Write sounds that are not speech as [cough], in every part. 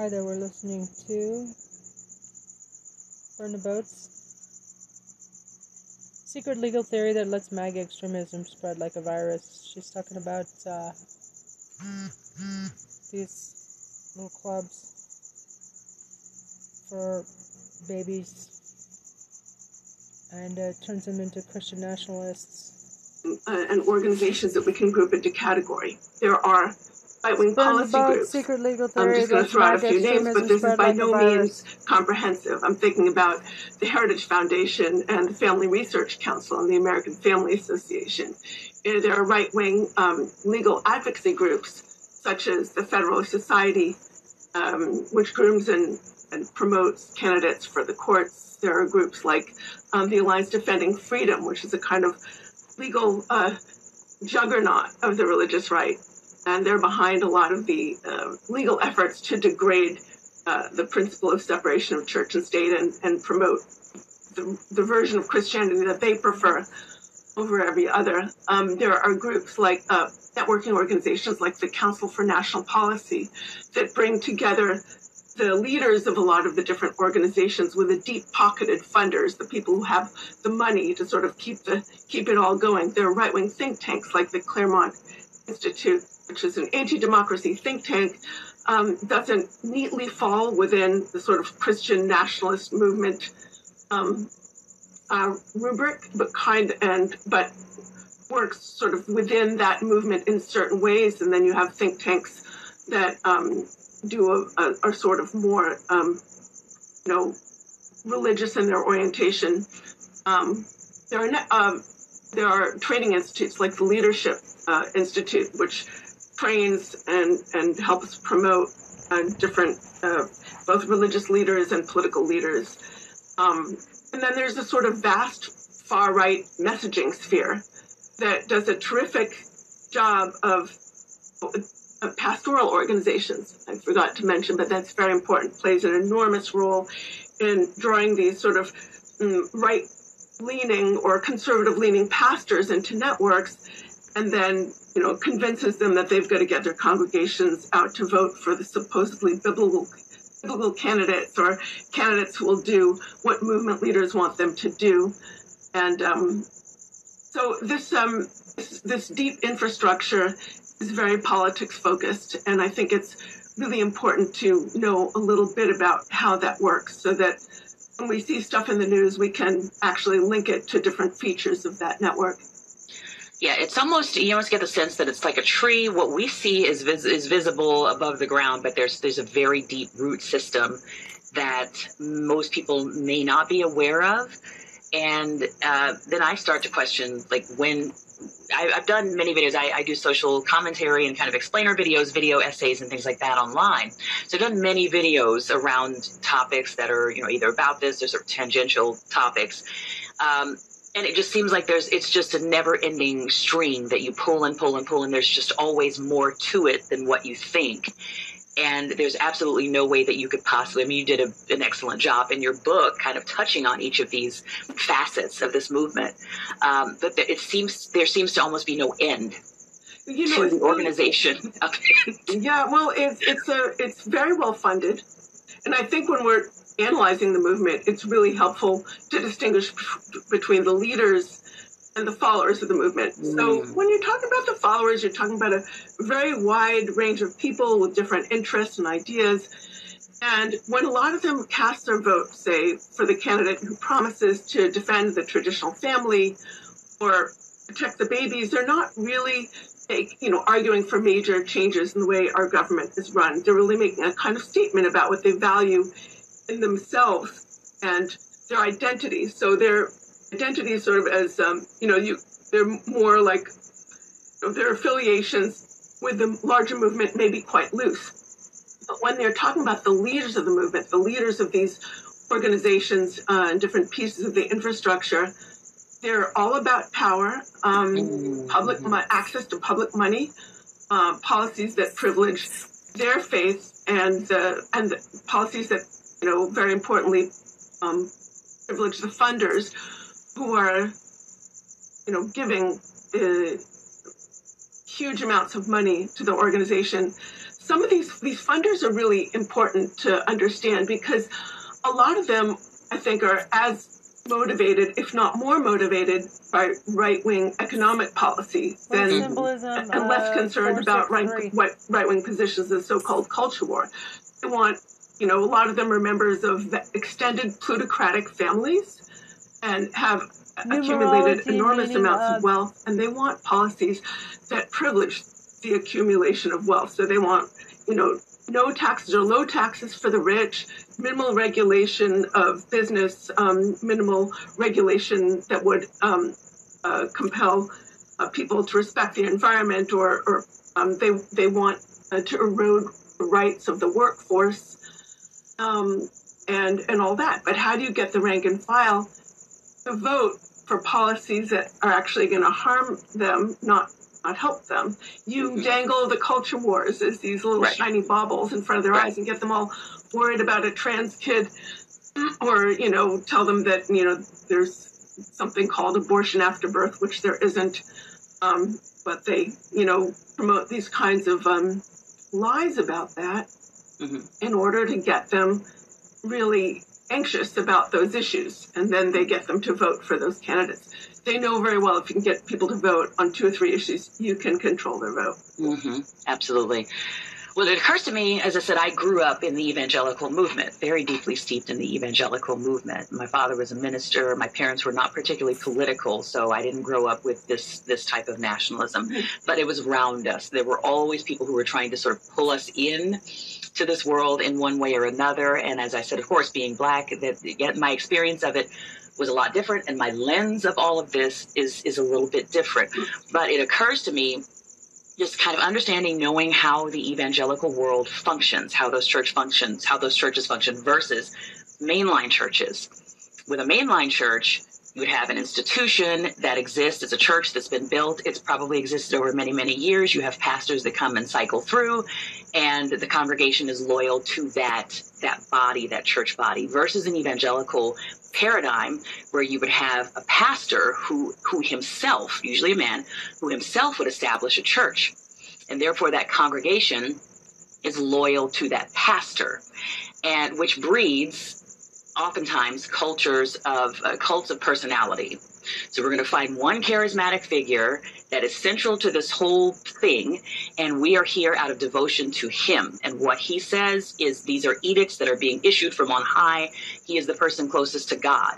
Hi there, we're listening to Burn the Boats. Secret legal theory that lets MAGA extremism spread like a virus. She's talking about uh, these little clubs for babies and uh, turns them into Christian nationalists. Uh, and organizations that we can group into category. There are right-wing policy groups. Secret legal I'm just going to throw out a few names, but this is by like no means comprehensive. I'm thinking about the Heritage Foundation and the Family Research Council and the American Family Association. And there are right-wing um, legal advocacy groups such as the Federalist Society, um, which grooms and, and promotes candidates for the courts. There are groups like um, the Alliance Defending Freedom, which is a kind of legal uh, juggernaut of the religious right and they're behind a lot of the uh, legal efforts to degrade uh, the principle of separation of church and state and, and promote the, the, version of Christianity that they prefer over every other. Um, there are groups like uh, networking organizations like the Council for National Policy that bring together the leaders of a lot of the different organizations with the deep pocketed funders, the people who have the money to sort of keep the keep it all going. There are right wing think tanks like the Claremont Institute which is an anti-democracy think tank, um, doesn't neatly fall within the sort of Christian nationalist movement um, uh, rubric, but kind and but works sort of within that movement in certain ways. And then you have think tanks that um, do a, a, are sort of more, um, you know, religious in their orientation. Um, there are um, there are training institutes like the Leadership uh, Institute, which trains and, and helps promote uh, different, uh, both religious leaders and political leaders. Um, and then there's a sort of vast far right messaging sphere that does a terrific job of, pastoral organizations. I forgot to mention, but that's very important, plays an enormous role in drawing these sort of um, right leaning or conservative leaning pastors into networks and then you know convinces them that they've got to get their congregations out to vote for the supposedly biblical biblical candidates or candidates who will do what movement leaders want them to do. And um, so this um, this, this deep infrastructure is very politics focused and i think it's really important to know a little bit about how that works so that when we see stuff in the news we can actually link it to different features of that network yeah, it's almost you almost get the sense that it's like a tree. What we see is vis- is visible above the ground, but there's there's a very deep root system that most people may not be aware of. And uh, then I start to question, like when I, have done many videos. I, I, do social commentary and kind of explainer videos, video essays, and things like that online. So I've done many videos around topics that are, you know, either about this or sort of tangential topics. Um, and it just seems like there's it's just a never ending string that you pull and pull and pull and there's just always more to it than what you think. And there's absolutely no way that you could possibly i mean you did a, an excellent job in your book kind of touching on each of these facets of this movement. Um, but it seems there seems to almost be no end you know, to the organization yeah well it's it's a it's very well funded. And i think when we're analyzing the movement, it's really helpful to distinguish between the leaders and the followers of the movement. Mm. So when you're talking about the followers, you're talking about a very wide range of people with different interests and ideas. And when a lot of them cast their vote, say, for the candidate who promises to defend the traditional family or protect the babies, they're not really you know, arguing for major changes in the way our government is run. They're really making a kind of statement about what they value in themselves and their identities. So their identities sort of as, um, you know, you, they're more like their affiliations with the larger movement may be quite loose. But when they're talking about the leaders of the movement, the leaders of these organizations uh, and different pieces of the infrastructure, they're all about power, um, public access to public money, uh, policies that privilege their faith, and and policies that you know, very importantly, um, privilege the funders who are, you know, giving uh, huge amounts of money to the organization some of these these funders are really important to understand because a lot of them, I think, are as motivated, if not more motivated, by right wing economic policy than and less uh, concerned about right right wing positions, the so called culture war. They want, you know, a lot of them are members of extended plutocratic families and have accumulated enormous amounts of, of wealth, and they want policies that privilege the accumulation of wealth. So they want, you know, no taxes or low taxes for the rich, minimal regulation of business, um, minimal regulation that would um, uh, compel uh, people to respect the environment, or, or um, they they want uh, to erode the rights of the workforce, um, and and all that. But how do you get the rank and file to vote for policies that are actually going to harm them, not not help them. You mm-hmm. dangle the culture wars as these little right. shiny baubles in front of their right. eyes and get them all worried about a trans kid, or you know, tell them that you know there's something called abortion after birth, which there isn't. Um, but they, you know, promote these kinds of um, lies about that mm-hmm. in order to get them really anxious about those issues, and then they get them to vote for those candidates they know very well if you can get people to vote on two or three issues, you can control their vote. Mm-hmm. Absolutely. Well, it occurs to me, as I said, I grew up in the evangelical movement, very deeply steeped in the evangelical movement. My father was a minister. My parents were not particularly political, so I didn't grow up with this this type of nationalism. Mm-hmm. But it was around us. There were always people who were trying to sort of pull us in to this world in one way or another. And as I said, of course, being black, that my experience of it was a lot different, and my lens of all of this is is a little bit different. But it occurs to me just kind of understanding, knowing how the evangelical world functions, how those church functions, how those churches function versus mainline churches. With a mainline church, you would have an institution that exists. It's a church that's been built. It's probably existed over many, many years. You have pastors that come and cycle through, and the congregation is loyal to that that body, that church body, versus an evangelical paradigm where you would have a pastor who who himself, usually a man, who himself would establish a church, and therefore that congregation is loyal to that pastor, and which breeds oftentimes cultures of uh, cults of personality. So we're going to find one charismatic figure that is central to this whole thing, and we are here out of devotion to him. And what he says is these are edicts that are being issued from on high. He is the person closest to God.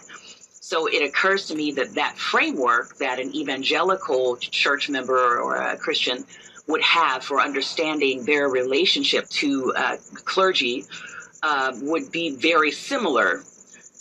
So it occurs to me that that framework that an evangelical church member or a Christian would have for understanding their relationship to uh, clergy uh, would be very similar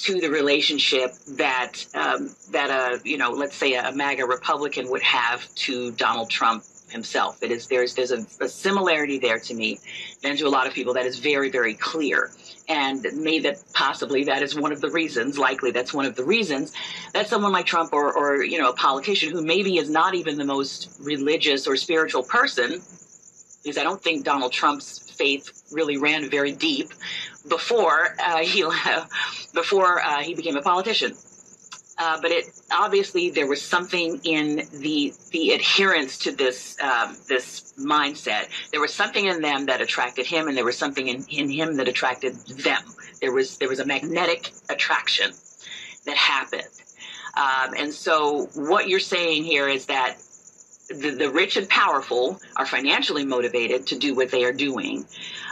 to the relationship that um, that a you know let's say a MAGA Republican would have to Donald Trump himself. It is there's there's a, a similarity there to me, and to a lot of people that is very very clear. And may that possibly that is one of the reasons, likely that's one of the reasons that someone like Trump or or you know a politician who maybe is not even the most religious or spiritual person, because I don't think Donald Trump's faith really ran very deep before uh, he [laughs] before uh, he became a politician. Uh, but it obviously there was something in the the adherence to this um, this mindset. There was something in them that attracted him, and there was something in, in him that attracted them. There was there was a magnetic attraction that happened. Um, and so what you're saying here is that the, the rich and powerful are financially motivated to do what they are doing.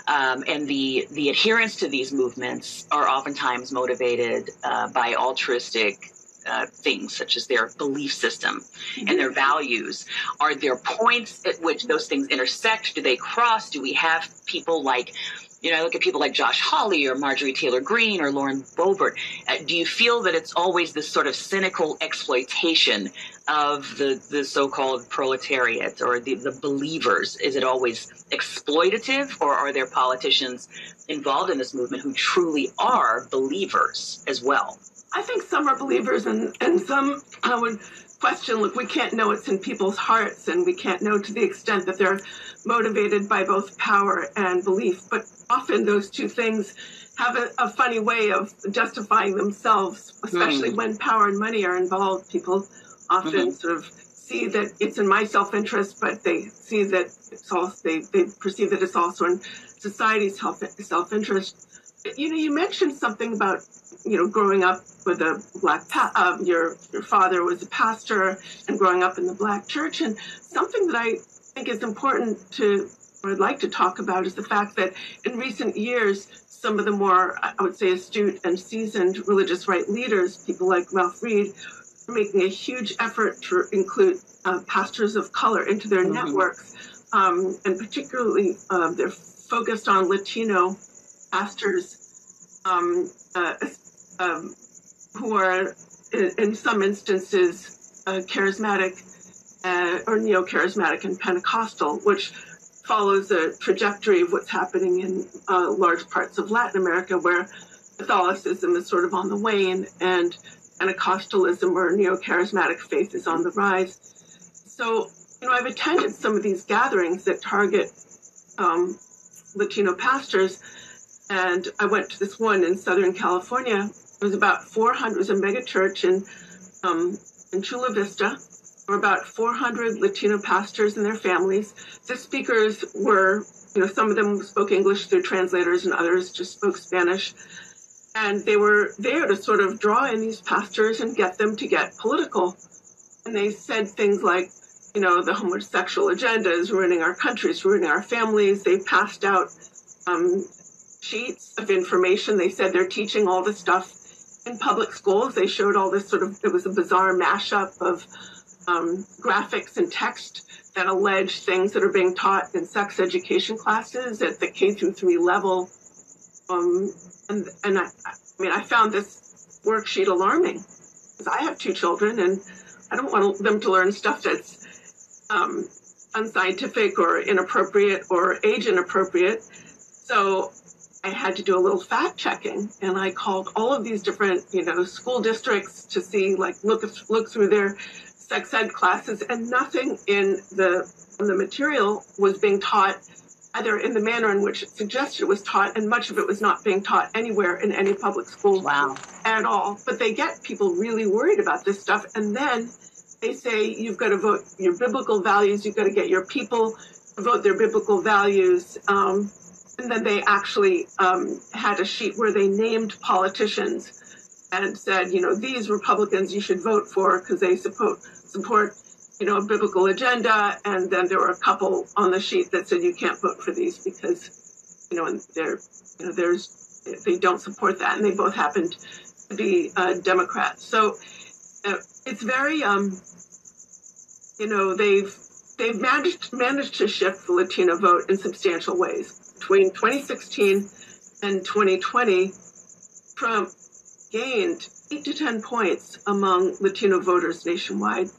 Um, and the, the adherents to these movements are oftentimes motivated uh, by altruistic uh, things such as their belief system and their values. Are there points at which those things intersect? Do they cross? Do we have people like you know, I look at people like Josh Hawley or Marjorie Taylor Greene or Lauren Boebert. Uh, do you feel that it's always this sort of cynical exploitation of the, the so-called proletariat or the, the believers? Is it always exploitative or are there politicians involved in this movement who truly are believers as well? I think some are believers and, and some I would question, look, we can't know what's in people's hearts and we can't know to the extent that they're motivated by both power and belief. But often those two things have a, a funny way of justifying themselves, especially mm. when power and money are involved. People often mm-hmm. sort of see that it's in my self-interest, but they see that it's also they, they perceive that it's also in society's health, self-interest. You know, you mentioned something about you know growing up with a black pa- uh, your your father was a pastor and growing up in the black church, and something that I think is important to or I'd like to talk about is the fact that in recent years, some of the more, I would say, astute and seasoned religious right leaders, people like Ralph Reed, making a huge effort to include uh, pastors of color into their mm-hmm. networks. Um, and particularly, uh, they're focused on Latino pastors um, uh, um, who are, in, in some instances, uh, charismatic uh, or neo charismatic and Pentecostal, which follows the trajectory of what's happening in uh, large parts of Latin America, where Catholicism is sort of on the wane and Pentecostalism or neo charismatic faith is on the rise. So, you know, I've attended some of these gatherings that target um, Latino pastors, and I went to this one in Southern California. It was about 400, it was a mega church in, um, in Chula Vista There were about 400 Latino pastors and their families. The speakers were, you know, some of them spoke English through translators and others just spoke Spanish. And they were there to sort of draw in these pastors and get them to get political. And they said things like, you know, the homosexual agenda is ruining our countries, ruining our families. They passed out um, sheets of information. They said they're teaching all this stuff in public schools. They showed all this sort of, it was a bizarre mashup of um, graphics and text that allege things that are being taught in sex education classes at the K through three level. Um, and and I, I mean, I found this worksheet alarming because I have two children and I don't want them to learn stuff that's um, unscientific or inappropriate or age inappropriate. So I had to do a little fact checking and I called all of these different, you know, school districts to see, like, look, look through their sex ed classes, and nothing in the in the material was being taught either in the manner in which it suggested it was taught, and much of it was not being taught anywhere in any public school wow. at all. But they get people really worried about this stuff, and then they say you've got to vote your biblical values, you've got to get your people to vote their biblical values. Um, and then they actually um, had a sheet where they named politicians and said, you know, these Republicans you should vote for because they support support, you know, a biblical agenda. And then there were a couple on the sheet that said you can't vote for these because, you know, they're, you know, there's, they don't support that. And they both happened to be uh, Democrats. So uh, it's very, um, you know, they've, they've managed, managed to shift the Latino vote in substantial ways. Between 2016 and 2020, Trump gained eight to 10 points among Latino voters nationwide.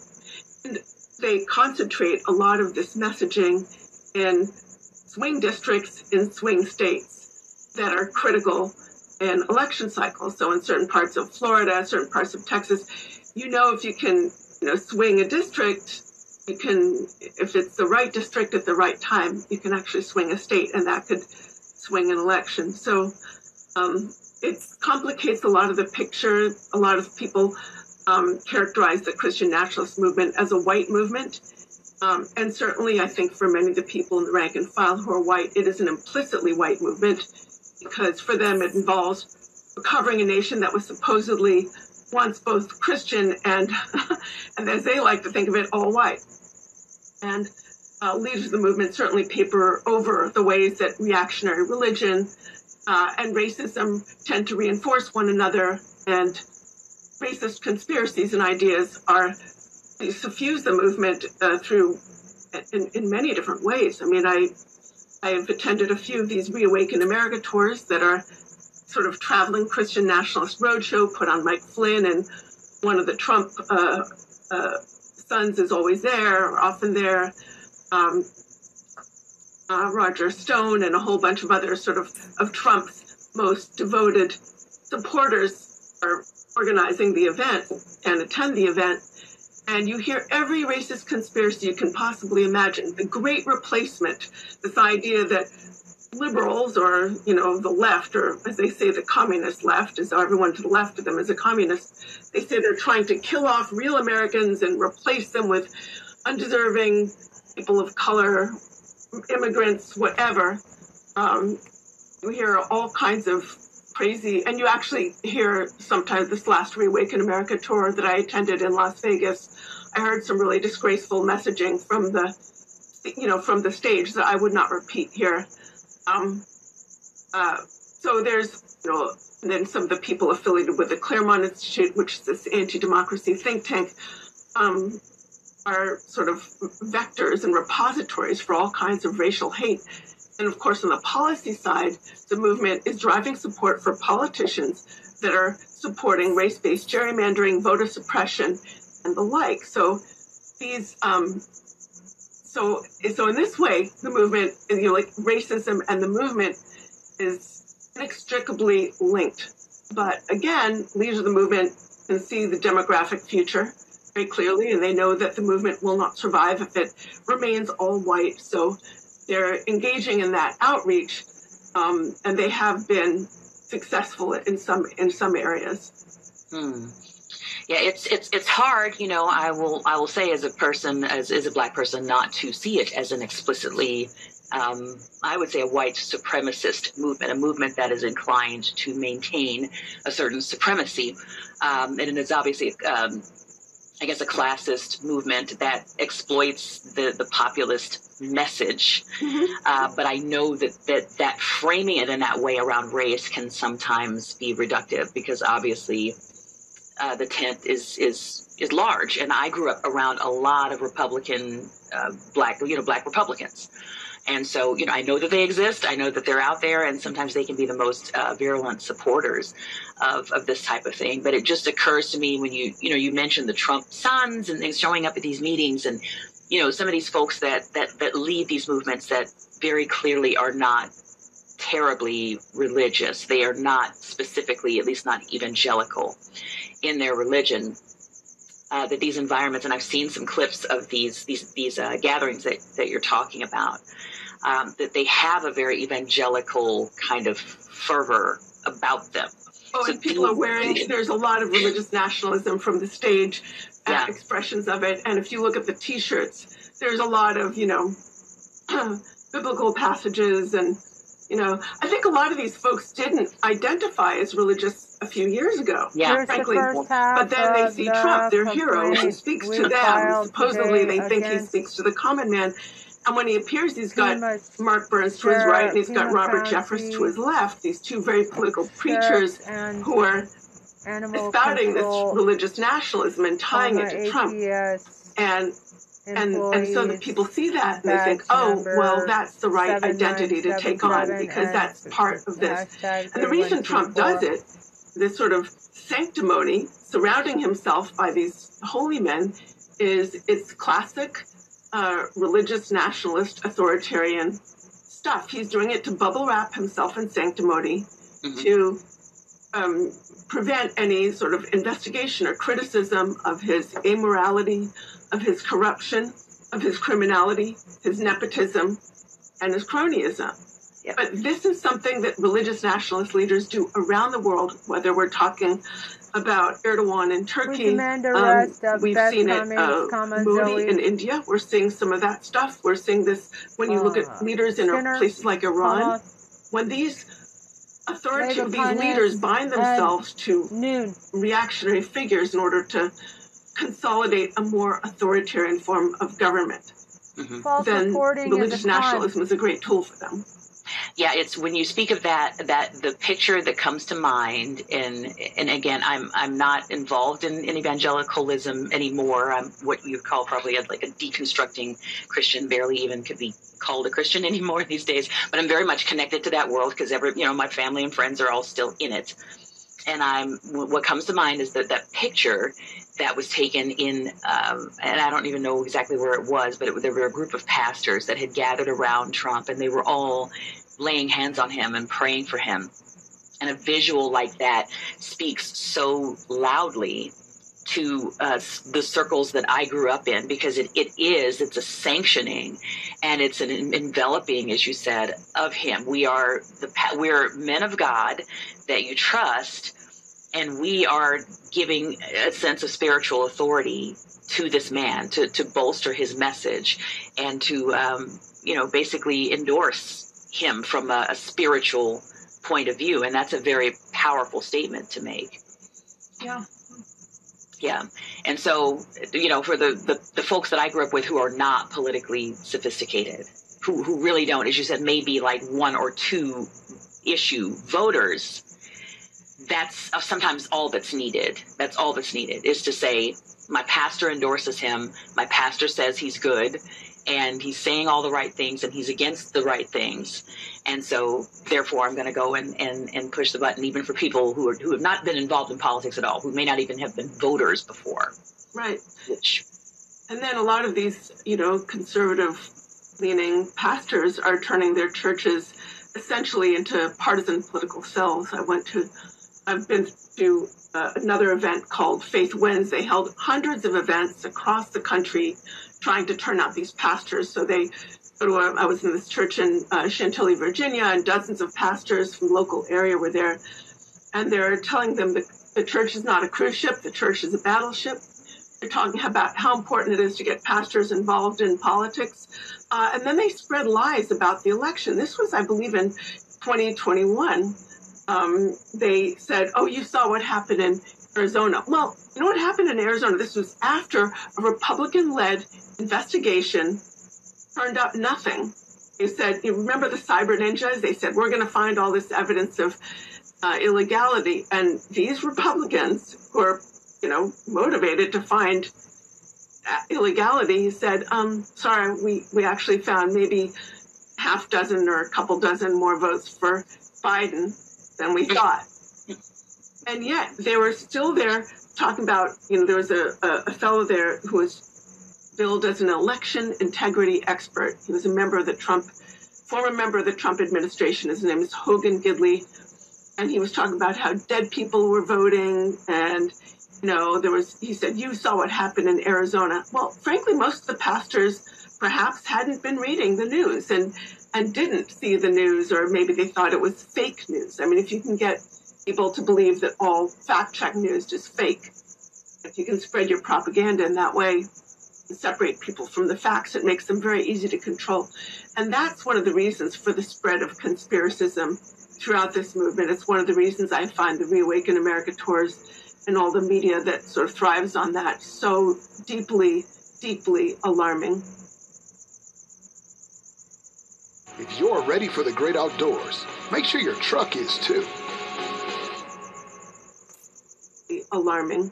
And they concentrate a lot of this messaging in swing districts in swing states that are critical in election cycles. So in certain parts of Florida, certain parts of Texas, you know if you can, you know, swing a district, you can if it's the right district at the right time, you can actually swing a state and that could swing an election. So um, it complicates a lot of the picture. A lot of people um, characterize the Christian nationalist movement as a white movement. Um, and certainly, I think for many of the people in the rank and file who are white, it is an implicitly white movement because for them it involves recovering a nation that was supposedly once both Christian and, [laughs] and as they like to think of it, all white. And uh, leaders of the movement certainly paper over the ways that reactionary religion, uh, and racism tend to reinforce one another, and racist conspiracies and ideas are suffuse the movement uh, through in, in many different ways. I mean, I I have attended a few of these Reawaken America tours that are sort of traveling Christian nationalist roadshow put on Mike Flynn, and one of the Trump uh, uh, sons is always there, or often there. Um, uh, Roger Stone and a whole bunch of other sort of of Trump's most devoted supporters are organizing the event and attend the event. And you hear every racist conspiracy you can possibly imagine. The great replacement, this idea that liberals or, you know, the left, or as they say, the communist left, is everyone to the left of them is a communist, they say they're trying to kill off real Americans and replace them with undeserving people of color, immigrants, whatever. Um, you hear all kinds of crazy, and you actually hear sometimes this last Reawaken America tour that I attended in Las Vegas. I heard some really disgraceful messaging from the, you know, from the stage that I would not repeat here. Um, uh, so there's, you know, and then some of the people affiliated with the Claremont Institute, which is this anti-democracy think tank, um, are sort of vectors and repositories for all kinds of racial hate. And of course, on the policy side, the movement is driving support for politicians that are supporting race-based gerrymandering, voter suppression, and the like. So these, um, so so in this way, the movement, you know, like racism and the movement is inextricably linked. But again, leaders of the movement can see the demographic future very clearly, and they know that the movement will not survive if it remains all white. So they're engaging in that outreach, um, and they have been successful in some in some areas. Hmm. Yeah, it's it's it's hard, you know. I will I will say as a person, as as a black person, not to see it as an explicitly um, I would say, a white supremacist movement, a movement that is inclined to maintain a certain supremacy. Um, and it is obviously, um, I guess, a classist movement that exploits the, the populist message. Mm-hmm. Uh, but I know that, that that framing it in that way around race can sometimes be reductive because obviously uh, the tent is is is large, and I grew up around a lot of Republican uh, black you know black Republicans. And so, you know, I know that they exist. I know that they're out there, and sometimes they can be the most uh, virulent supporters of, of this type of thing. But it just occurs to me when you, you know, you mentioned the Trump sons and things showing up at these meetings, and you know, some of these folks that that that lead these movements that very clearly are not terribly religious. They are not specifically, at least not evangelical, in their religion. Uh, that these environments, and I've seen some clips of these these these uh, gatherings that, that you're talking about um, that they have a very evangelical kind of fervor about them. Oh, so and people are wearing, there's a lot of religious nationalism from the stage, uh, yeah. expressions of it. And if you look at the t shirts, there's a lot of, you know, [clears throat] biblical passages. And, you know, I think a lot of these folks didn't identify as religious a few years ago, yeah. frankly. The but then they see Trump, their hero, who speaks to them. Supposedly, they think he speaks to the common man. And when he appears, he's got Mark Burns to his right and he's got Robert Jeffress to his left. These two very political preachers who are spouting this religious nationalism and tying it to Trump. And and and so the people see that and they think, oh, well, that's the right identity to take on because that's part of this. And the reason Trump does it, this sort of sanctimony surrounding himself by these holy men, is it's classic uh, religious nationalist authoritarian stuff. He's doing it to bubble wrap himself in sanctimony mm-hmm. to um, prevent any sort of investigation or criticism of his amorality, of his corruption, of his criminality, his nepotism, and his cronyism. Yep. But this is something that religious nationalist leaders do around the world, whether we're talking about Erdogan in Turkey. Um, we've seen it uh, Modi in India. We're seeing some of that stuff. We're seeing this when you look at uh, leaders in a places like Iran. When these authority, these leaders bind themselves to noon. reactionary figures in order to consolidate a more authoritarian form of government, mm-hmm. then religious nationalism is a great tool for them yeah, it's when you speak of that that the picture that comes to mind, and and again, I'm I'm not involved in, in evangelicalism anymore. I'm what you call probably a, like a deconstructing Christian, barely even could be called a Christian [laughs] anymore these days. But I'm very much connected to that world because every you know my family and friends are all still in it. And I'm what comes to mind is that that picture that was taken in, um, and I don't even know exactly where it was, but it, there were a group of pastors that had gathered around Trump, and they were all laying hands on him and praying for him. And a visual like that speaks so loudly to uh, the circles that I grew up in because it, it is, it's a sanctioning and it's an enveloping, as you said, of him. We are the, we're men of God that you trust and we are giving a sense of spiritual authority to this man to, to bolster his message and to, um, you know, basically endorse him from a, a spiritual point of view. And that's a very powerful statement to make. Yeah. Yeah. And so, you know, for the, the, the, folks that I grew up with who are not politically sophisticated, who, who really don't, as you said, maybe like one or two issue voters, that's uh, sometimes all that's needed. That's all that's needed is to say, my pastor endorses him. My pastor says he's good and he's saying all the right things and he's against the right things. And so therefore I'm going to go and, and, and push the button even for people who are, who have not been involved in politics at all, who may not even have been voters before. Right. Which, and then a lot of these, you know, conservative leaning pastors are turning their churches essentially into partisan political cells. I went to, I've been to uh, another event called Faith Wins. They held hundreds of events across the country trying to turn out these pastors. So they go to a, I was in this church in uh, Chantilly, Virginia, and dozens of pastors from local area were there. And they're telling them that the church is not a cruise ship, the church is a battleship. They're talking about how important it is to get pastors involved in politics. Uh, and then they spread lies about the election. This was, I believe, in 2021. Um, they said, oh, you saw what happened in Arizona. Well, you know what happened in Arizona? This was after a Republican led investigation turned up nothing. They said, you remember the cyber ninjas? They said, we're going to find all this evidence of uh, illegality. And these Republicans who are, you know, motivated to find uh, illegality said, um, sorry, we, we actually found maybe half dozen or a couple dozen more votes for Biden than we mm-hmm. thought. And yet they were still there talking about, you know, there was a, a, a fellow there who was billed as an election integrity expert. He was a member of the Trump, former member of the Trump administration. His name is Hogan Gidley. And he was talking about how dead people were voting. And, you know, there was, he said, you saw what happened in Arizona. Well, frankly, most of the pastors perhaps hadn't been reading the news and, and didn't see the news, or maybe they thought it was fake news. I mean, if you can get people to believe that all fact check news is fake, if you can spread your propaganda in that way, separate people from the facts. It makes them very easy to control. And that's one of the reasons for the spread of conspiracism throughout this movement. It's one of the reasons I find the Reawaken America tours and all the media that sort of thrives on that so deeply, deeply alarming. If you're ready for the great outdoors, make sure your truck is too. Alarming.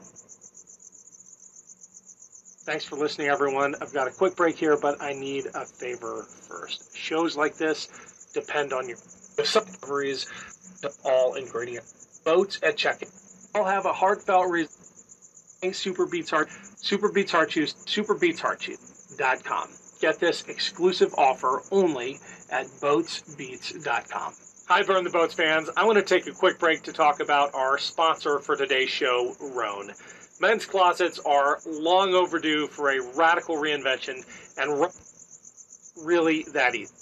Thanks for listening, everyone. I've got a quick break here, but I need a favor first. Shows like this depend on your discoveries to all ingredient boats at check-in. I'll have a heartfelt reason. Super Beets Heart, Super Beets Heart Chews, SuperBeetsHeartChews.com. Get this exclusive offer only at BoatsBeats.com. Hi, Burn the Boats fans. I want to take a quick break to talk about our sponsor for today's show, Rhone. Men's closets are long overdue for a radical reinvention and really that easy.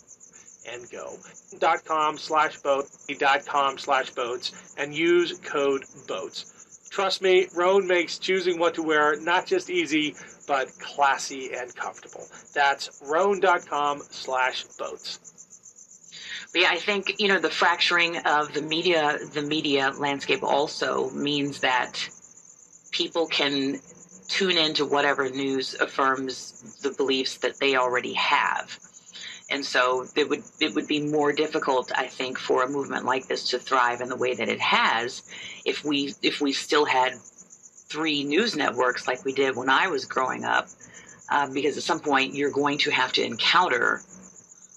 And go. Dot com slash boat, dot com slash boats, and use code boats. Trust me, Rhone makes choosing what to wear not just easy, but classy and comfortable. That's rhone.com slash boats. But yeah, I think, you know, the fracturing of the media, the media landscape also means that people can tune into whatever news affirms the beliefs that they already have. And so it would it would be more difficult, I think, for a movement like this to thrive in the way that it has if we if we still had three news networks like we did when I was growing up. Uh, because at some point you're going to have to encounter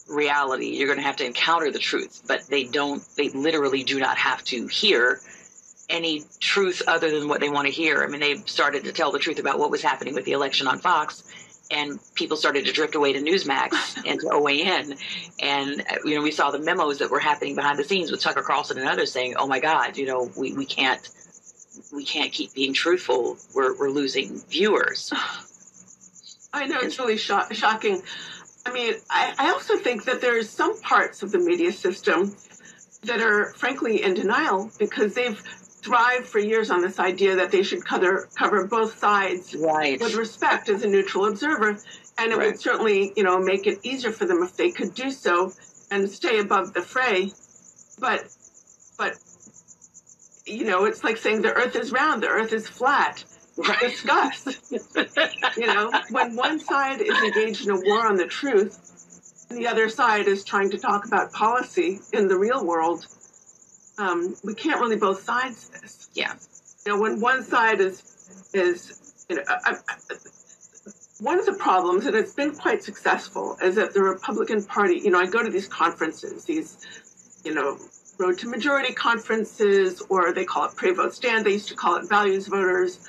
reality. You're going to have to encounter the truth, but they don't. They literally do not have to hear any truth other than what they want to hear. I mean, they started to tell the truth about what was happening with the election on Fox, and people started to drift away to Newsmax [laughs] and to OAN. And, you know, we saw the memos that were happening behind the scenes with Tucker Carlson and others saying, oh my God, you know, we, we can't. We can't keep being truthful. We're, we're losing viewers. [sighs] I know it's really shocking. I mean, I, I also think that there's some parts of the media system that are frankly in denial because they've thrived for years on this idea that they should cover cover both sides Right. with respect as a neutral observer, and it Right. would certainly, you know, make it easier for them if they could do so and stay above the fray. But, but, you know, it's like saying the Earth is round, the Earth is flat. Right. Discuss. you know, when one side is engaged in a war on the truth, and the other side is trying to talk about policy in the real world, um, we can't really both sides this. Yeah. You know, when one side is is you know, I, I, one of the problems, and it's been quite successful, is that the Republican Party. You know, I go to these conferences, these, you know, road to majority conferences, or they call it Pray Vote Stand. They used to call it values voters,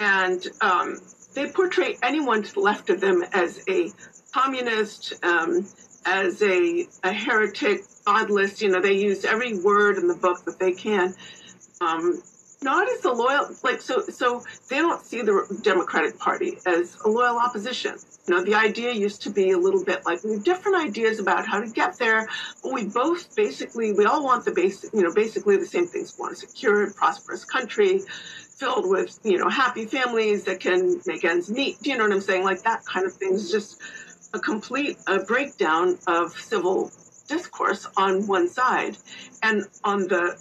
and um, they portray anyone to the left of them as a communist, um, as a, a heretic, godless. You know, they use every word in the book that they can. Um, not as a loyal, like so. So they don't see the Democratic Party as a loyal opposition. You know, the idea used to be a little bit like we have different ideas about how to get there, but we both basically we all want the basic, you know, basically the same things. We want a secure and prosperous country filled with you know happy families that can make ends meet. Do you know what I'm saying? Like that kind of thing is just a complete uh, breakdown of civil discourse on one side, and on the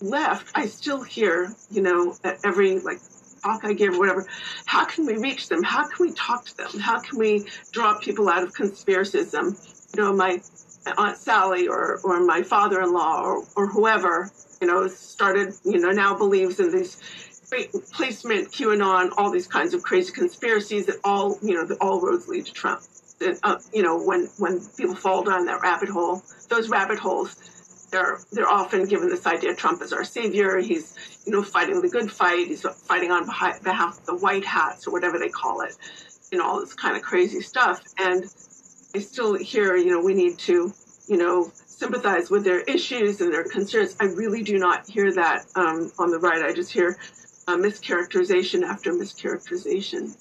left, I still hear, you know, every like talk I give, whatever. How can we reach them? How can we talk to them? How can we draw people out of conspiracism? You know, my aunt Sally or or my father-in-law or or whoever, you know, started, you know, now believes in these great placement, QAnon, all these kinds of crazy conspiracies that all, you know, that all roads lead to Trump. That, uh, you know, when when people fall down that rabbit hole, those rabbit holes they're they're often given this idea Trump is our savior. He's you know fighting the good fight. He's fighting on behalf of the white hats or whatever they call it. You know all this kind of crazy stuff. And I still hear you know we need to you know sympathize with their issues and their concerns. I really do not hear that um, on the right. I just hear uh, mischaracterization after mischaracterization.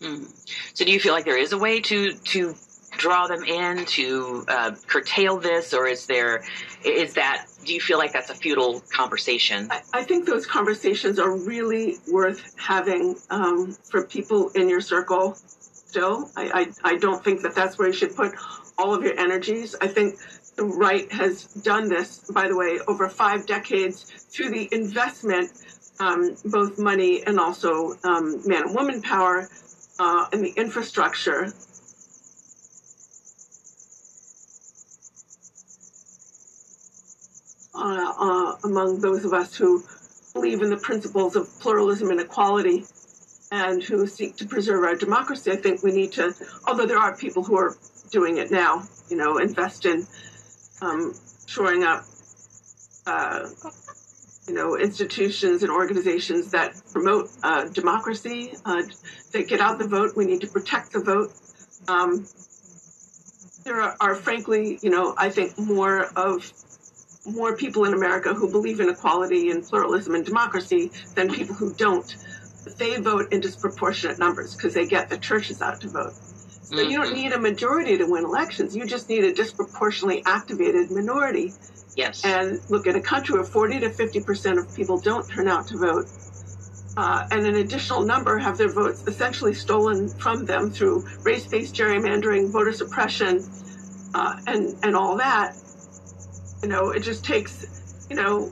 Mm. So, do you feel like there is a way to to draw them in to uh, curtail this, or is there is that? Do you feel like that's a futile conversation? I, I think those conversations are really worth having um, for people in your circle. Still, I, I, I don't think that that's where you should put all of your energies. I think the right has done this, by the way, over five decades through the investment, um, both money and also um, man and woman power, uh, and the infrastructure uh, uh, among those of us who believe in the principles of pluralism and equality and who seek to preserve our democracy. I think we need to, although there are people who are doing it now, you know, invest in um, shoring up, uh, you know, institutions and organizations that promote uh, democracy, uh, that get out the vote. We need to protect the vote. Um, there are, are, frankly, you know, I think more of more people in America who believe in equality and pluralism and democracy than people who don't. They vote in disproportionate numbers because they get the churches out to vote. So mm-hmm. you don't need a majority to win elections. You just need a disproportionately activated minority. Yes. And look at a country where 40 to 50 percent of people don't turn out to vote. Uh, and an additional number have their votes essentially stolen from them through race-based gerrymandering, voter suppression, uh, and and all that. You know, it just takes, you know,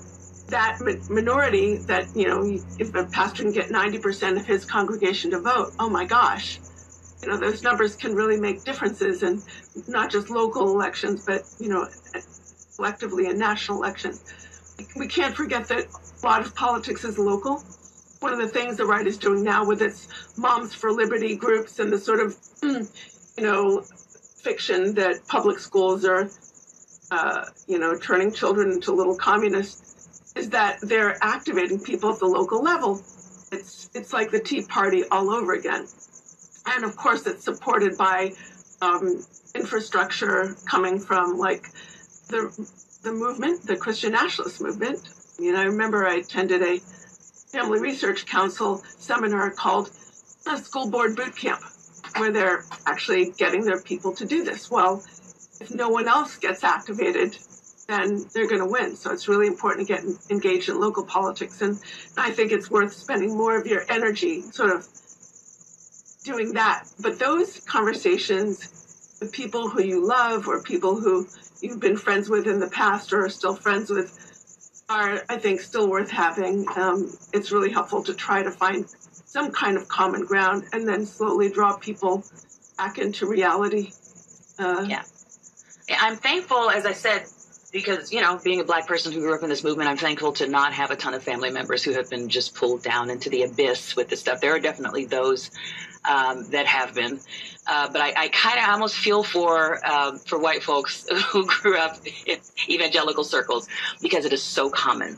that minority that, you know, if a pastor can get 90% of his congregation to vote, oh my gosh, you know, those numbers can really make differences in not just local elections, but, you know, collectively in national elections. We can't forget that a lot of politics is local. One of the things the right is doing now with its Moms for Liberty groups and the sort of, [clears throat] you know, fiction that public schools are uh, you know, turning children into little communists, is that they're activating people at the local level. It's it's like the Tea Party all over again, and of course it's supported by um, infrastructure coming from like the the movement, the Christian nationalist movement. I mean, I remember I attended a Family Research Council seminar called a School Board Boot Camp, where they're actually getting their people to do this. Well, if no one else gets activated, then they're going to win. So it's really important to get engaged in local politics. And I think it's worth spending more of your energy sort of doing that. But those conversations with people who you love or people who you've been friends with in the past or are still friends with are, I think, still worth having. Um, it's really helpful to try to find some kind of common ground and then slowly draw people back into reality. Uh, yeah. I'm thankful, as I said, because you know being a black person who grew up in this movement i'm thankful to not have a ton of family members who have been just pulled down into the abyss with this stuff. There are definitely those um, that have been. Uh, but i, I kind of almost feel for um, for white folks [laughs] who grew up in evangelical circles because it is so common.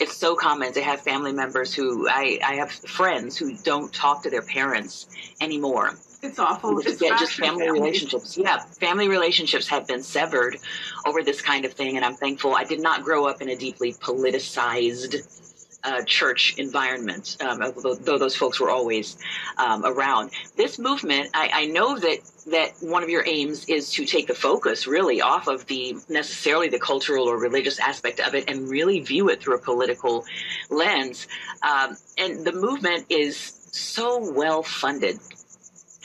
It's so common to have family members who I, I have friends who don't talk to their parents anymore it's awful. Just, just family relationships. Yeah, family relationships have been severed over this kind of thing, and I'm thankful. I did not grow up in a deeply politicized uh, church environment, um, though, though, those folks were always um, around. This movement, I, I, know that that one of your aims is to take the focus really off of the necessarily the cultural or religious aspect of it and really view it through a political lens. Um, and the movement is so well funded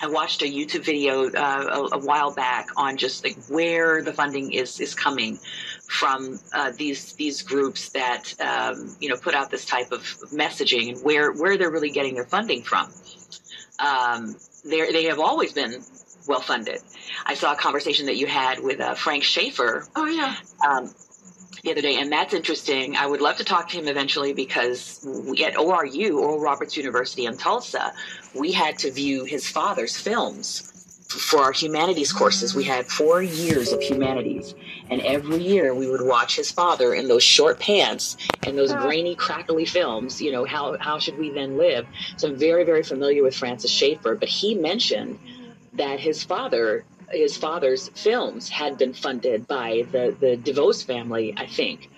I watched a YouTube video uh, a, a, while back on just like where the funding is is coming from uh, these these groups that um, you know put out this type of messaging and where where they're really getting their funding from. Um, they they have always been well funded. I saw a conversation that you had with uh, Frank Schaeffer. Oh yeah. Um, the other day, and that's interesting. I would love to talk to him eventually because we, at ORU, Oral Roberts University in Tulsa, we had to view his father's films for our humanities courses. We had four years of humanities, and every year we would watch his father in those short pants and those grainy, crackly films. You know, how how should we then live? So I'm very, very familiar with Francis Schaeffer, but he mentioned that his father his father's films had been funded by the the DeVos family, I think.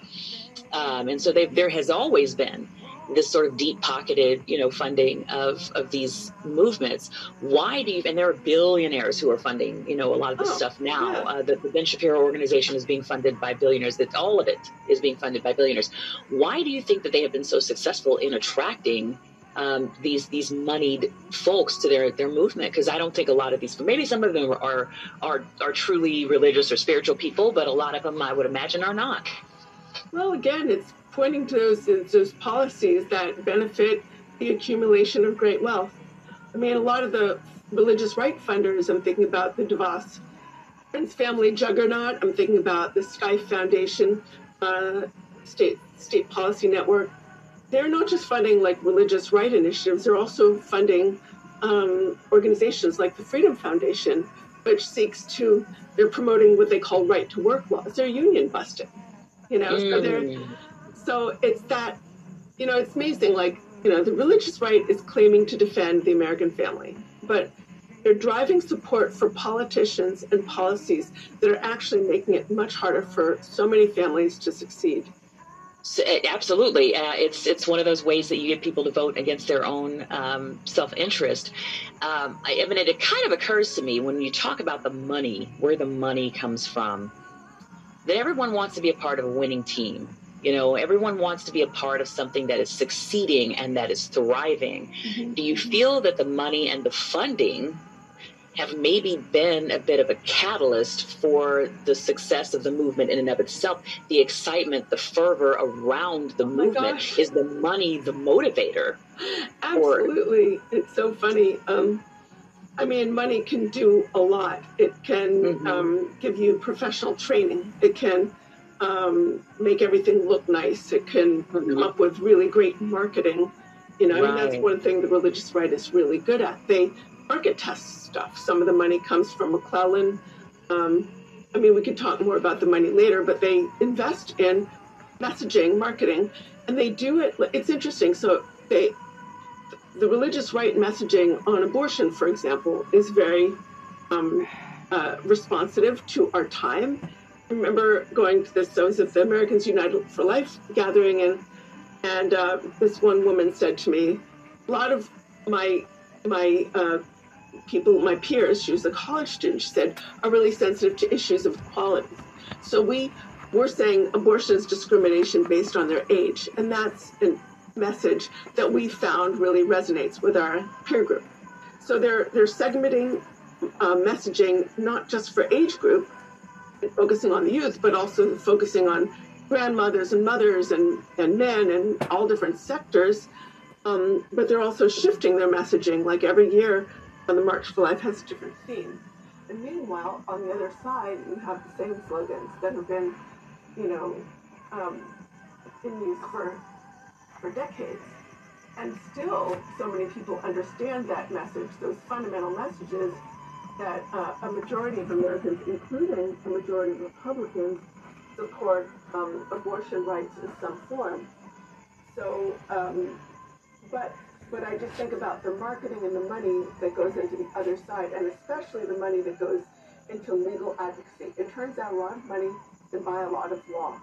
Um, and so there has always been this sort of deep pocketed, you know, funding of, of these movements. Why do you, and there are billionaires who are funding, you know, a lot of this oh, stuff now. Yeah. Uh, the, the, Ben Shapiro organization is being funded by billionaires, that all of it is being funded by billionaires. Why do you think that they have been so successful in attracting um, these these moneyed folks to their their movement because I don't think a lot of these maybe some of them are are are truly religious or spiritual people, but a lot of them I would imagine are not. Well, again, it's pointing to those those policies that benefit the accumulation of great wealth. I mean, a lot of the religious right funders. I'm thinking about the DeVos Prince family juggernaut. I'm thinking about the Scaife Foundation, uh, state state policy network they're not just funding like religious right initiatives, they're also funding um, organizations like the Freedom Foundation, which seeks to, they're promoting what they call right to work laws. They're union busting, you know, mm. so they're, mm. so it's that, you know, it's amazing. Like, you know, the religious right is claiming to defend the American family, but they're driving support for politicians and policies that are actually making it much harder for so many families to succeed. So, eh, absolutely, uh, it's it's one of those ways that you get people to vote against their own um, self interest. Um, I, I mean, it, it kind of occurs to me when you talk about the money, where the money comes from, that everyone wants to be a part of a winning team. You know, everyone wants to be a part of something that is succeeding and that is thriving. Mm-hmm. Do you feel that the money and the funding have maybe been a bit of a catalyst for the success of the movement in and of itself. The excitement, the fervor around the oh movement is the money, the motivator. Absolutely. It's so funny. Um, I mean, money can do a lot. It can mm-hmm. um, give you professional training. It can um, make everything look nice. It can mm-hmm. come up with really great marketing. You know, right. I mean, that's one thing the religious right is really good at. They market test stuff. Some of the money comes from Maclellan. Um, I mean, we could talk more about the money later, but they invest in messaging, marketing, and they do it. It's interesting. So they, the religious right messaging on abortion, for example, is very um, uh, responsive to our time. I remember going to this. I was at the Americans United for Life gathering, and and uh, this one woman said to me, "A lot of my my uh, people, my peers, she was a college student, she said, are really sensitive to issues of equality. So we we're saying abortion is discrimination based on their age. And that's a message that we found really resonates with our peer group. So they're, they're segmenting uh, messaging not just for age group, focusing on the youth, but also focusing on grandmothers and mothers and, and men and all different sectors. Um, but they're also shifting their messaging. Like every year, on the March for Life has a different theme. And meanwhile, on the other side, you have the same slogans that have been, you know, um, in use for for decades. And still, so many people understand that message, those fundamental messages that uh, a majority of Americans, including a majority of Republicans, support um, abortion rights in some form. So, um, but but I just think about the marketing and the money that goes into the other side, and especially the money that goes into legal advocacy. It turns out a lot of money can buy a lot of law.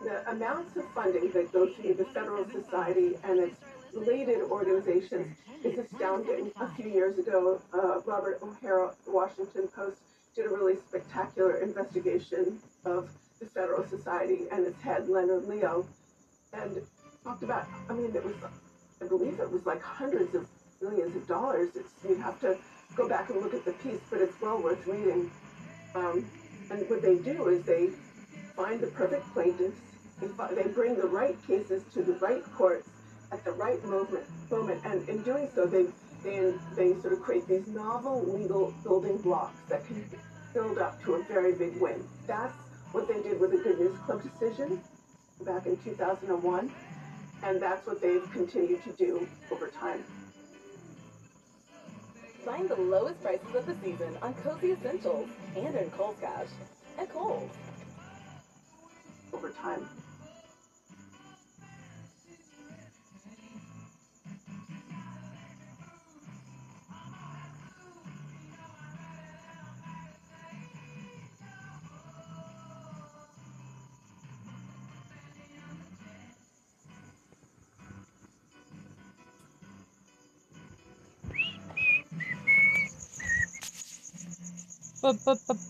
The amounts of funding that go through the Federalist Society and its related organizations is astounding. A few years ago, uh, Robert O'Harrow, Washington Post, did a really spectacular investigation of the Federalist Society and its head, Leonard Leo, and talked about, I mean, it was I believe it was like hundreds of millions of dollars. It's, you'd have to go back and look at the piece, but it's well worth reading. Um, and what they do is they find the perfect plaintiffs, they, bring the right cases to the right courts at the right moment, moment. and in doing so, they, they, they sort of create these novel legal building blocks that can build up to a very big win. That's what they did with the Good News Club decision back in 2001 and that's what they've continued to do over time. Find the lowest prices of the season on Cozy Essentials and in Kohl's Cash at Kohl's. Over time.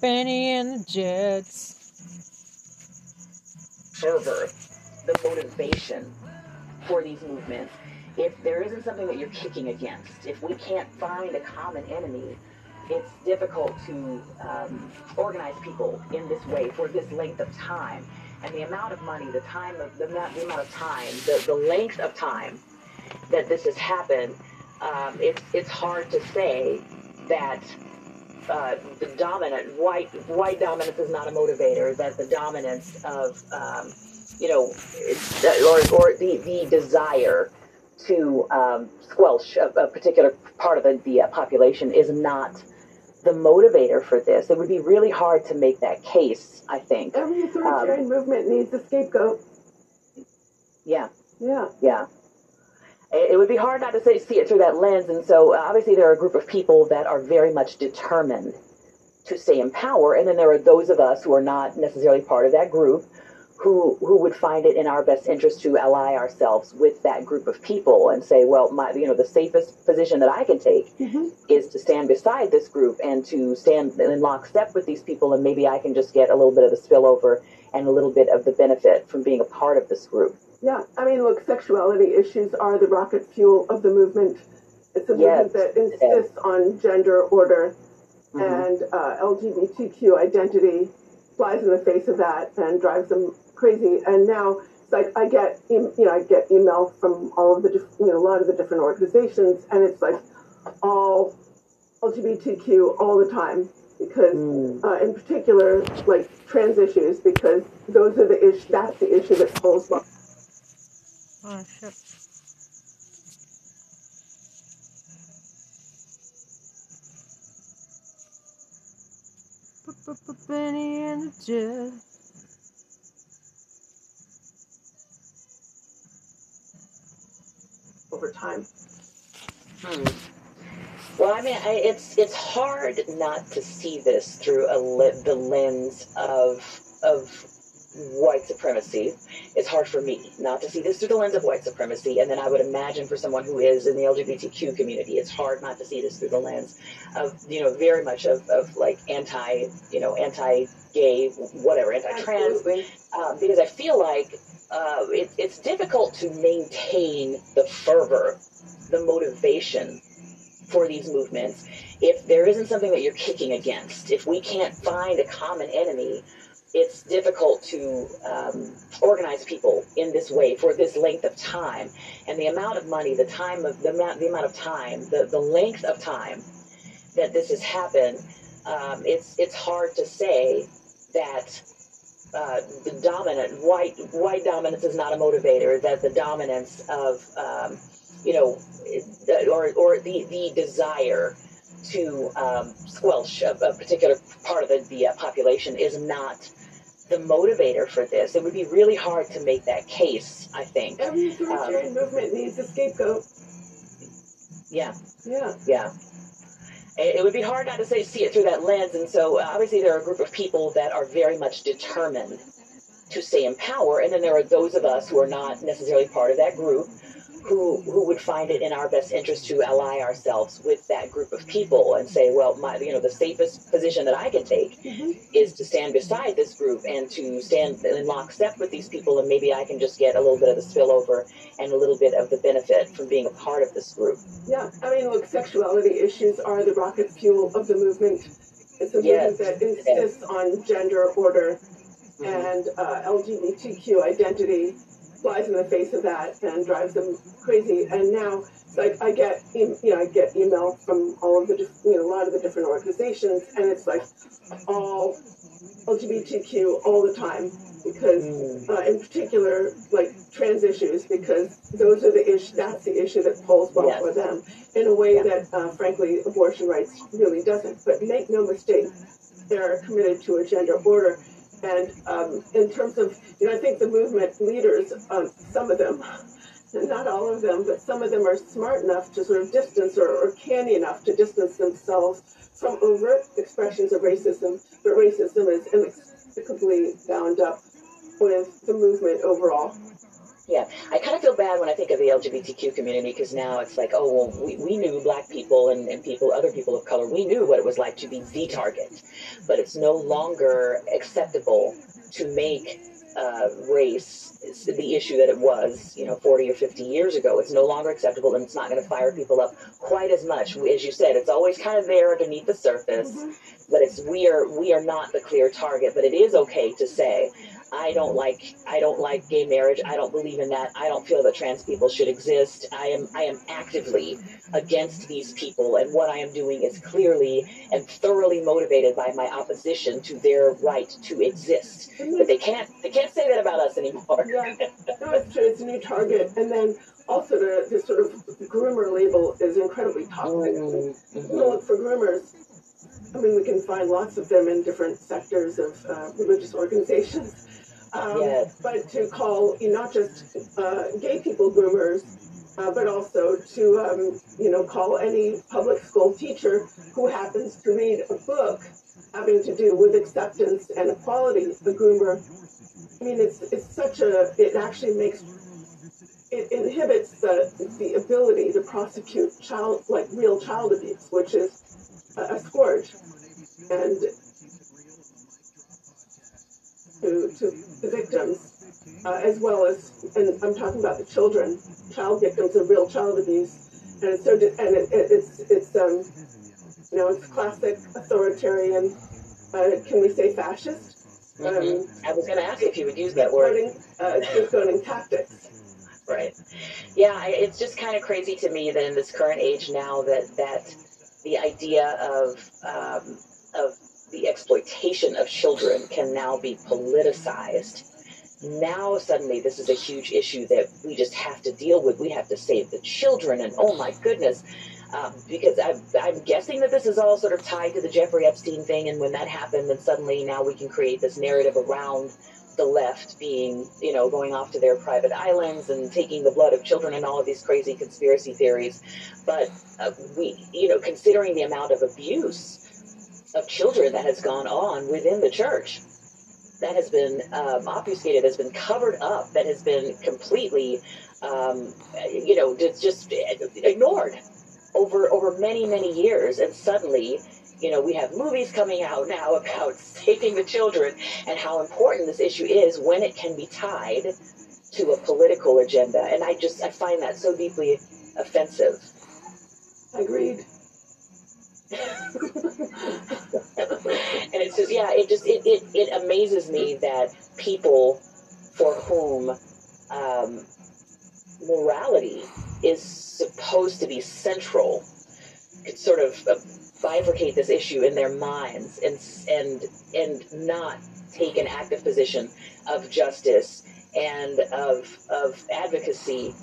Benny and the Jets. fervor, the motivation for these movements, if there isn't something that you're kicking against, if we can't find a common enemy, it's difficult to um, organize people in this way for this length of time. And the amount of money, the time of the amount, the amount of time, the, the length of time that this has happened, um, it's it's hard to say that uh, the dominant white white dominance is not a motivator. That the dominance of um, you know, or or the the desire to um, squelch a, a particular part of the, the uh, population is not the motivator for this. It would be really hard to make that case. I think. Every authoritarian movement needs a scapegoat. Yeah. Yeah. Yeah. It would be hard not to say, see it through that lens. And so, uh, obviously, there are a group of people that are very much determined to stay in power. And then there are those of us who are not necessarily part of that group who, who would find it in our best interest to ally ourselves with that group of people and say, well, my, you know, the safest position that I can take is to stand beside this group and to stand in lockstep with these people. And maybe I can just get a little bit of the spillover and a little bit of the benefit from being a part of this group. Yeah. I mean, look, sexuality issues are the rocket fuel of the movement. It's a Yes, movement that insists on gender order and uh, LGBTQ identity flies in the face of that and drives them crazy. And now, it's like I get, you know, I get email from all of the, diff- you know, a lot of the different organizations, and it's like all LGBTQ all the time because, Mm. uh, in particular, like trans issues, because those are the issue. That's the issue that pulls. Oh shit. Benny and the Jets. over time. Hmm. Well, I mean, I, it's it's hard not to see this through a li- the lens of of white supremacy it's hard for me not to see this through the lens of white supremacy. And then I would imagine for someone who is in the LGBTQ community, it's hard not to see this through the lens of, you know, very much of, of like anti, you know, anti gay, whatever, anti trans. Um, because I feel like uh, it, it's difficult to maintain the fervor, the motivation for these movements if there isn't something that you're kicking against. If we can't find a common enemy it's difficult to um, organize people in this way for this length of time. And the amount of money the time of the amount the amount of time the, the length of time that this has happened um, it's it's hard to say that uh, the dominant white white dominance is not a motivator that the dominance of um, you know or or the the desire to um, squelch a, a, particular part of the, the uh, population is not the motivator for this. It would be really hard to make that case, I think. Every authoritarian um, movement needs a scapegoat. Yeah. Yeah. Yeah. It would be hard not to say see it through that lens, and so obviously there are a group of people that are very much determined to stay in power, and then there are those of us who are not necessarily part of that group who who would find it in our best interest to ally ourselves with that group of people and say, well, my you know the safest position that I can take mm-hmm. is to stand beside this group and to stand in lockstep with these people, and maybe I can just get a little bit of the spillover and a little bit of the benefit from being a part of this group. Yeah, I mean, look, sexuality issues are the rocket fuel of the movement. It's a yes. movement that insists yes. on gender order mm-hmm. and uh, LGBTQ identity flies in the face of that and drives them crazy. And now, like, I get, you know, I get email from all of the, you know, a lot of the different organizations, and it's like all LGBTQ all the time because, mm. uh, in particular, like trans issues, because those are the issue. That's the issue that polls well yes. for them in a way that, uh, frankly, abortion rights really doesn't. But make no mistake, they're committed to a gender order and um, in terms of, you know, I think the movement leaders, um, some of them, not all of them, but some of them are smart enough to sort of distance or, or canny enough to distance themselves from overt expressions of racism, but racism is inextricably bound up with the movement overall. Yeah, I kind of feel bad when I think of the LGBTQ community because now it's like, oh, well, we, we knew black people and, and people, other people of color, we knew what it was like to be the target. But it's no longer acceptable to make uh, race the issue that it was, you know, 40 or 50 years ago. It's no longer acceptable and it's not going to fire people up quite as much. As you said, it's always kind of there underneath the surface, mm-hmm. but it's we are we are not the clear target. But it is okay to say, I don't like I don't like gay marriage. I don't believe in that. I don't feel that trans people should exist. I am I am actively against these people and what I am doing is clearly and thoroughly motivated by my opposition to their right to exist. But they can't they can't say that about us anymore. Yeah. No, it's true. It's a new target. And then also the, the sort of groomer label is incredibly toxic. Mm-hmm. look for groomers. I mean, we can find lots of them in different sectors of uh, religious organizations. Um, yes. But to call you know, not just uh, gay people groomers, uh, but also to um, you know call any public school teacher who happens to read a book having to do with acceptance and equality the groomer. I mean, it's it's such a it actually makes it inhibits the the ability to prosecute child like real child abuse, which is a, a scourge, and to, to the victims, uh, as well as, and I'm talking about the children, child victims of real child abuse. And it's so, and it, it, it's, it's, um, you know, it's classic authoritarian, uh, can we say fascist? Mm-hmm. Um, I was going to ask if you would use that word. Uh, scapegoating tactics. Right. Yeah, it's just kind of crazy to me that in this current age now that that the idea of um, of the exploitation of children can now be politicized. Now, suddenly, this is a huge issue that we just have to deal with. We have to save the children, and oh my goodness, um, because I'm, I'm guessing that this is all sort of tied to the Jeffrey Epstein thing, and when that happened, then suddenly now we can create this narrative around the left being, you know, going off to their private islands and taking the blood of children and all of these crazy conspiracy theories. But uh, we, you know, considering the amount of abuse of children that has gone on within the church. that has been um, obfuscated, has been covered up, that has been completely, um, you know, just ignored over over many many years, and suddenly. You know, we have movies coming out now [laughs] about saving the children and how important this issue is when it can be tied to a political agenda. And I just I find that so deeply offensive. Agreed. [laughs] and it says, yeah, it just it, it, it amazes me that people for whom um, morality is supposed to be central could sort of uh, bifurcate this issue in their minds and and and not take an active position of justice and of of advocacy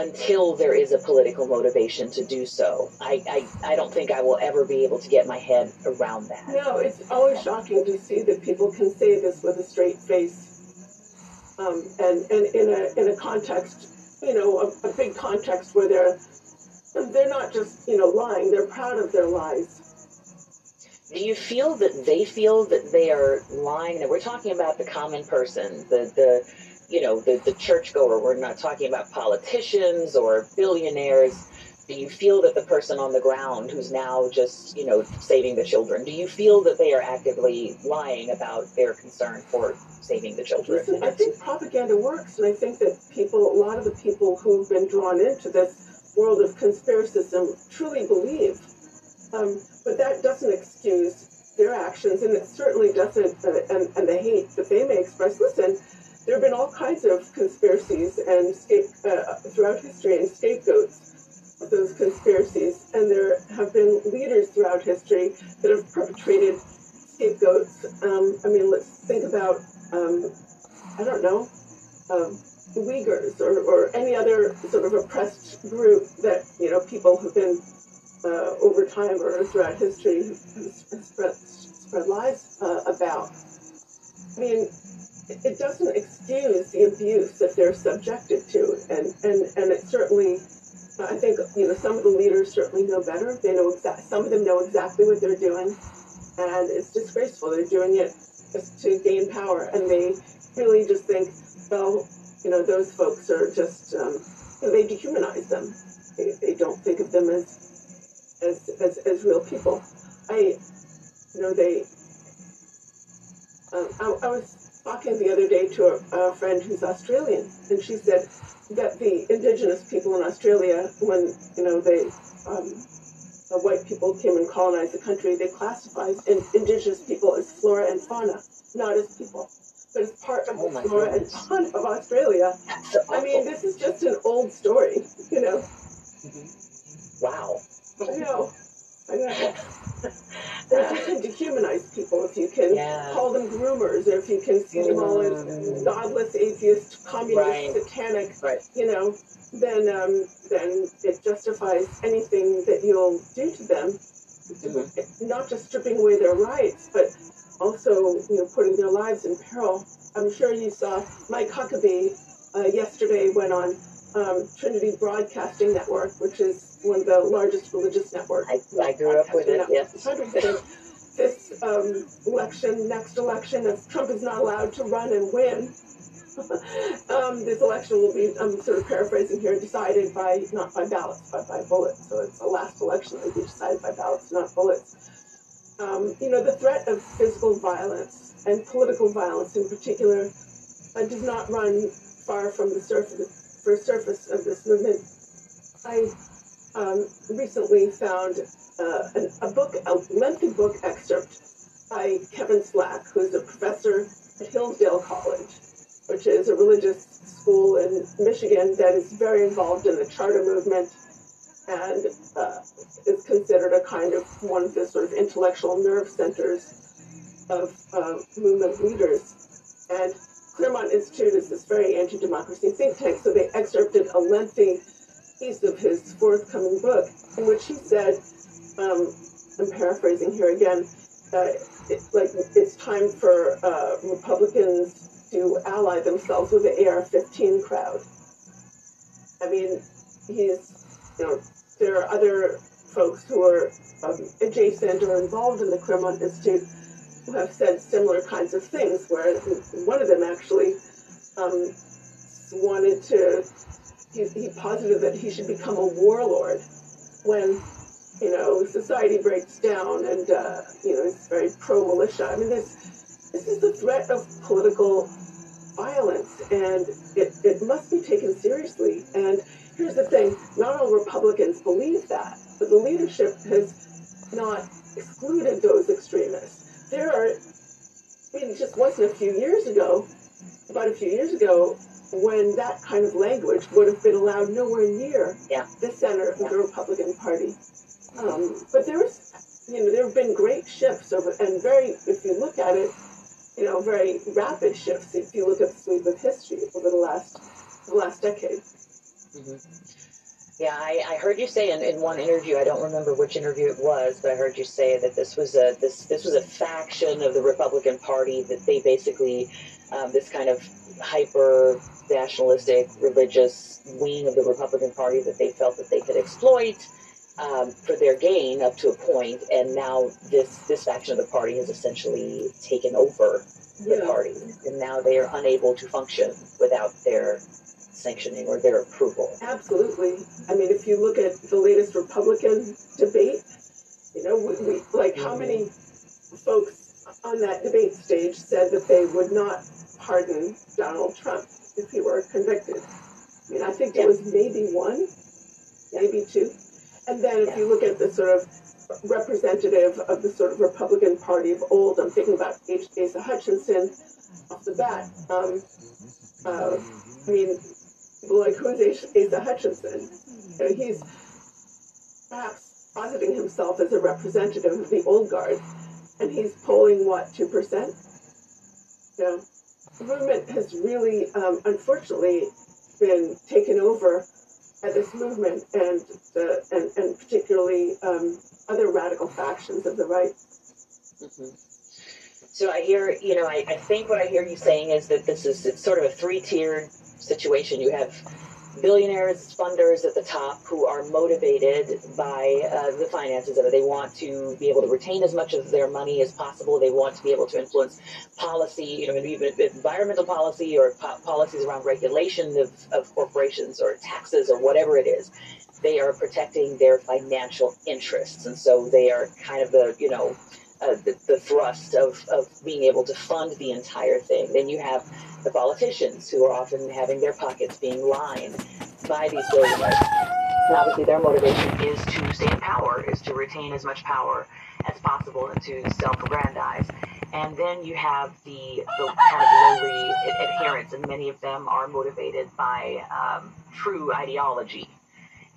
until there is a political motivation to do so. I, I, I don't think I will ever be able to get my head around that. No, it's always shocking to see that people can say this with a straight face. Um, and, and in a in a context, you know, a, a big context where they're they're not just, you know, lying, they're proud of their lies. Do you feel that they feel that they are lying? And we're talking about the common person, the the you know, the, the churchgoer. We're not talking about politicians or billionaires. Do you feel that the person on the ground who's now just, you know, saving the children, do you feel that they are actively lying about their concern for saving the children? Listen, I think propaganda works, and I think that people, a lot of the people who've been drawn into this world of conspiracism truly believe. Um, but that doesn't excuse their actions, and it certainly doesn't, uh, and, and the hate that they may express. Listen, there have been all kinds of conspiracies and scape, uh, throughout history and scapegoats of those conspiracies, and there have been leaders throughout history that have perpetrated scapegoats. Um, I mean, let's think about um, I don't know. Um, Uyghurs or, or any other sort of oppressed group that you know people have been uh, over time or throughout history have spread, spread lies uh, about. I mean, it doesn't excuse the abuse that they're subjected to, and and and it certainly. I think you know some of the leaders certainly know better. They know exact. Some of them know exactly what they're doing, and it's disgraceful. They're doing it just to gain power, and they really just think, well, you know, those folks are just um, they dehumanize them. They, they don't think of them as as as, as real people. I, you know, they. Um, I, I was talking the other day to a, a friend who's Australian, and she said that the indigenous people in Australia, when you know they um, the white people came and colonized the country, they classified in, indigenous people as flora and fauna, not as people, but as part of Oh the flora goodness. and fauna of Australia. I mean, this is just an old story, you know. wow. I know. If you can dehumanize people, if you can Yeah. call them groomers, or if you can see them all as godless, atheist, communist, Right. satanic, Right. you know, then um, then it justifies anything that you'll do to them. Mhm. Not just stripping away their rights, but also you know putting their lives in peril. I'm sure you saw Mike Huckabee uh, yesterday went on um, Trinity Broadcasting Network, which is one of the largest religious networks. I, I grew up with it, yes. This um, election, next election, if Trump is not allowed to run and win, [laughs] um, this election will be, I'm sort of paraphrasing here, decided by, not by ballots, but by bullets. So it's the last election that will be decided by ballots, not bullets. Um, you know, the threat of physical violence and political violence in particular uh, does not run far from the surface, first surface of this movement. I um, recently found uh, an, a book, a lengthy book excerpt by Kevin Slack, who's a professor at Hillsdale College, which is a religious school in Michigan that is very involved in the charter movement and uh, is considered a kind of one of the sort of intellectual nerve centers of uh, movement leaders. And Claremont Institute is this very anti-democracy think tank, so they excerpted a lengthy piece of his forthcoming book in which he said, um, I'm paraphrasing here again, uh, it, like it's time for uh, Republicans to ally themselves with the AR-15 crowd. I mean, he's, you know, there are other folks who are um, adjacent or involved in the Claremont Institute who have said similar kinds of things. Where one of them actually um, wanted to, he, he posited that he should become a warlord when you know society breaks down and uh, you know it's very pro militia. I mean, this this is the threat of political violence, and it, it must be taken seriously. And here's the thing: not all Republicans believe that, but the leadership has not excluded those extremists. There are, I mean, just wasn't a few years ago, about a few years ago, when that kind of language would have been allowed nowhere near Yeah. the center Yeah. of the Republican Party. Um, but there's, you know, there have been great shifts over, and very, if you look at it, you know, very rapid shifts. If you look at the sweep of history over the last, the last decade. Yeah, I, I heard you say in, in one interview, I don't remember which interview it was, but I heard you say that this was a this this was a faction of the Republican Party that they basically um, this kind of hyper nationalistic religious wing of the Republican Party that they felt that they could exploit um, for their gain up to a point, and now this this faction of the party has essentially taken over the Yeah. party, and now they are unable to function without their sanctioning or their approval. Absolutely. I mean, if you look at the latest Republican debate, you know, we, we like how many folks on that debate stage said that they would not pardon Donald Trump if he were convicted. I mean, I think there was maybe one, maybe two. And then if you look at the sort of representative of the sort of Republican Party of old, I'm thinking about H. Asa Hutchinson off the bat. Um, uh, I mean, people like who's Asa- Asa Hutchinson? You know, he's perhaps positing himself as a representative of the old guard, and he's polling what two percent. You know, movement has really, um, unfortunately, been taken over by this movement and the and, and particularly um, other radical factions of the right. Mhm. So I hear, you know, I, I think what I hear you saying is that this is it's sort of a three-tiered situation. You have billionaires, funders at the top who are motivated by uh, the finances of it. They want to be able to retain as much of their money as possible. They want to be able to influence policy, you know, even environmental policy or po- policies around regulation of, of corporations or taxes or whatever it is. They are protecting their financial interests, and so they are kind of the, you know, uh, the, the thrust of, of being able to fund the entire thing. Then you have the politicians who are often having their pockets being lined by these billionaires. And obviously, their motivation is to stay in power, is to retain as much power as possible and to self-aggrandize. And then you have the, the kind of lowly ad- adherents, and many of them are motivated by um, true ideology.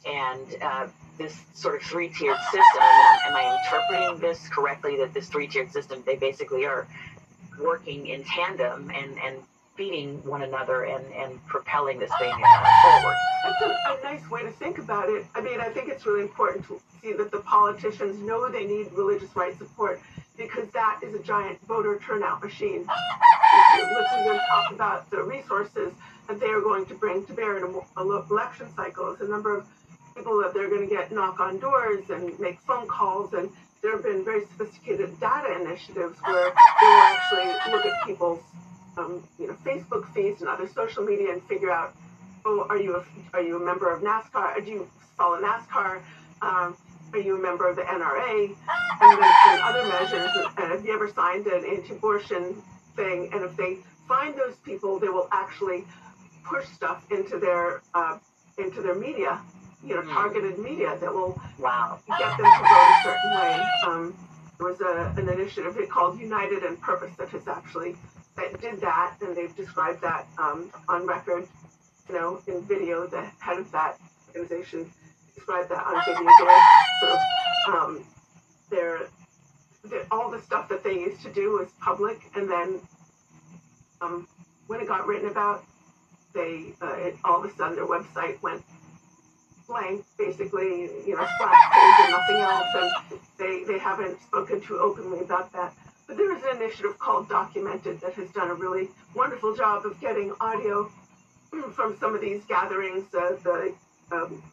And uh, this sort of three-tiered system, am, I interpreting this correctly? That this three-tiered system, they basically are working in tandem and, and feeding one another and, and propelling this thing forward. That's a, a nice way to think about it. I mean, I think it's really important to see that the politicians know they need religious right support because that is a giant voter turnout machine. Listen to them talk about the resources that they are going to bring to bear in a, a election cycle, the number of people that they're going to get knock on doors and make phone calls, and there have been very sophisticated data initiatives where they will actually look at people's um, you know, Facebook feeds and other social media and figure out oh, are you a, are you a member of NASCAR? Do you follow NASCAR? Um, are you a member of the NRA? And then and other measures. And have you ever signed an anti-abortion thing? And if they find those people, they will actually push stuff into their uh, into their media, you know, targeted media that will Wow. get them to vote a certain way. Um, there was a, an initiative called United in Purpose that has actually that did that, and they've described that um, on record, you know, in video. The head of that organization described that on video. Sort of um, their, their all the stuff that they used to do was public, and then um, when it got written about, they uh, it, all of a sudden their website went blank, basically, you know, splash page and nothing else, and they, they haven't spoken too openly about that. But there is an initiative called Documented that has done a really wonderful job of getting audio [clears throat] from some of these gatherings, uh, the um,